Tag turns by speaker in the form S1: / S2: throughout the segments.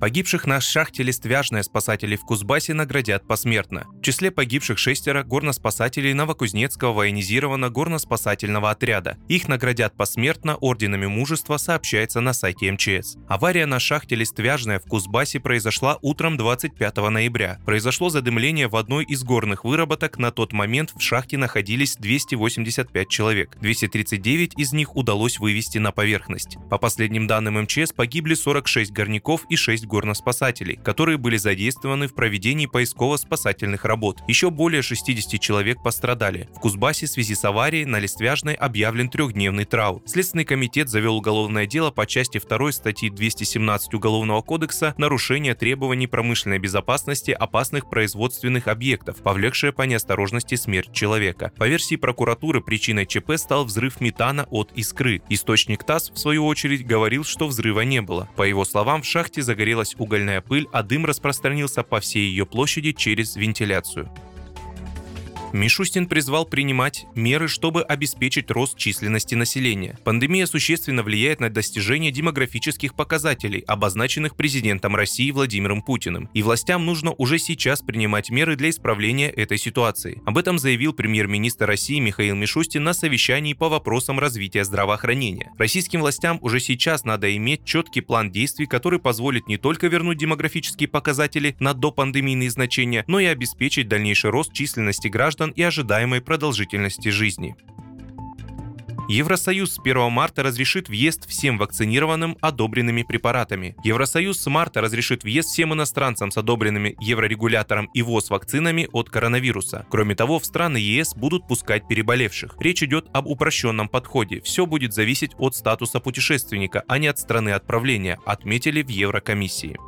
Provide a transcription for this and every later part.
S1: Погибших на шахте Листвяжная спасатели в Кузбассе наградят посмертно. В числе погибших шестеро горноспасателей Новокузнецкого военизированного горноспасательного отряда. Их наградят посмертно орденами мужества, сообщается на сайте МЧС. Авария на шахте Листвяжная в Кузбассе произошла утром 25 ноября. Произошло задымление в одной из горных выработок. На тот момент в шахте находились 285 человек. 239 из них удалось вывести на поверхность. По последним данным МЧС погибли 46 горняков и 6 горноспасателей, которые были задействованы в проведении поисково-спасательных работ. Еще более 60 человек пострадали. В Кузбассе в связи с аварией на Листвяжной объявлен трехдневный траур. Следственный комитет завел уголовное дело по части 2 статьи 217 Уголовного кодекса «Нарушение требований промышленной безопасности опасных производственных объектов, повлекшее по неосторожности смерть человека». По версии прокуратуры причиной ЧП стал взрыв метана от искры. Источник ТАСС, в свою очередь, говорил, что взрыва не было. По его словам, в шахте загорелась загорелась угольная пыль, а дым распространился по всей ее площади через вентиляцию. Мишустин призвал принимать меры, чтобы обеспечить рост численности населения. Пандемия существенно влияет на достижение демографических показателей, обозначенных президентом России Владимиром Путиным. И властям нужно уже сейчас принимать меры для исправления этой ситуации. Об этом заявил премьер-министр России Михаил Мишустин на совещании по вопросам развития здравоохранения. Российским властям уже сейчас надо иметь четкий план действий, который позволит не только вернуть демографические показатели на допандемийные значения, но и обеспечить дальнейший рост численности граждан граждан и ожидаемой продолжительности жизни. Евросоюз с 1 марта разрешит въезд всем вакцинированным одобренными препаратами. Евросоюз с марта разрешит въезд всем иностранцам с одобренными еврорегулятором и ВОЗ вакцинами от коронавируса. Кроме того, в страны ЕС будут пускать переболевших. Речь идет об упрощенном подходе. Все будет зависеть от статуса путешественника, а не от страны отправления, отметили в Еврокомиссии.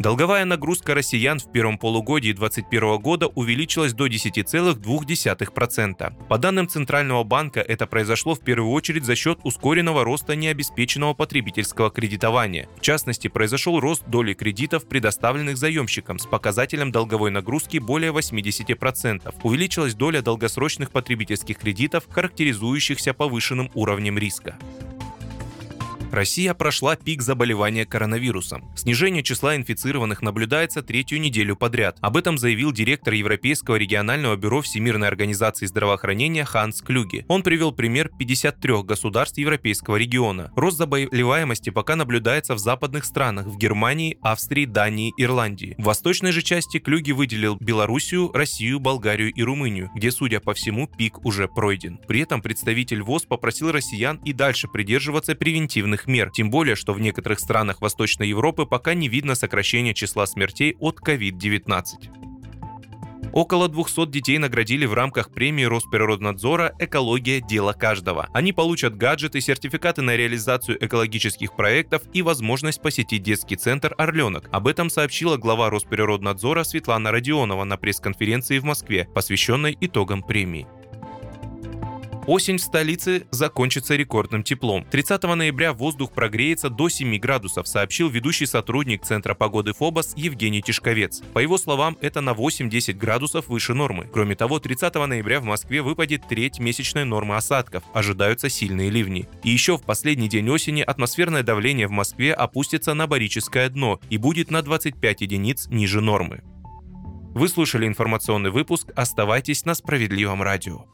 S1: Долговая нагрузка россиян в первом полугодии 2021 года увеличилась до 10,2%. По данным Центрального банка, это произошло в первую очередь за счет ускоренного роста необеспеченного потребительского кредитования. В частности, произошел рост доли кредитов, предоставленных заемщикам с показателем долговой нагрузки более 80%. Увеличилась доля долгосрочных потребительских кредитов, характеризующихся повышенным уровнем риска. Россия прошла пик заболевания коронавирусом. Снижение числа инфицированных наблюдается третью неделю подряд. Об этом заявил директор Европейского регионального бюро Всемирной организации здравоохранения Ханс Клюге. Он привел пример 53 государств Европейского региона. Рост заболеваемости пока наблюдается в западных странах, в Германии, Австрии, Дании, Ирландии. В восточной же части Клюге выделил Белоруссию, Россию, Болгарию и Румынию, где, судя по всему, пик уже пройден. При этом представитель ВОЗ попросил россиян и дальше придерживаться превентивных превентивных мер, тем более, что в некоторых странах Восточной Европы пока не видно сокращения числа смертей от COVID-19. Около 200 детей наградили в рамках премии Росприроднадзора «Экология. Дело каждого». Они получат гаджеты, сертификаты на реализацию экологических проектов и возможность посетить детский центр «Орленок». Об этом сообщила глава Росприроднадзора Светлана Родионова на пресс-конференции в Москве, посвященной итогам премии. Осень в столице закончится рекордным теплом. 30 ноября воздух прогреется до 7 градусов, сообщил ведущий сотрудник Центра погоды ФОБОС Евгений Тишковец. По его словам, это на 8-10 градусов выше нормы. Кроме того, 30 ноября в Москве выпадет треть месячной нормы осадков. Ожидаются сильные ливни. И еще в последний день осени атмосферное давление в Москве опустится на барическое дно и будет на 25 единиц ниже нормы. Вы слушали информационный выпуск. Оставайтесь на справедливом радио.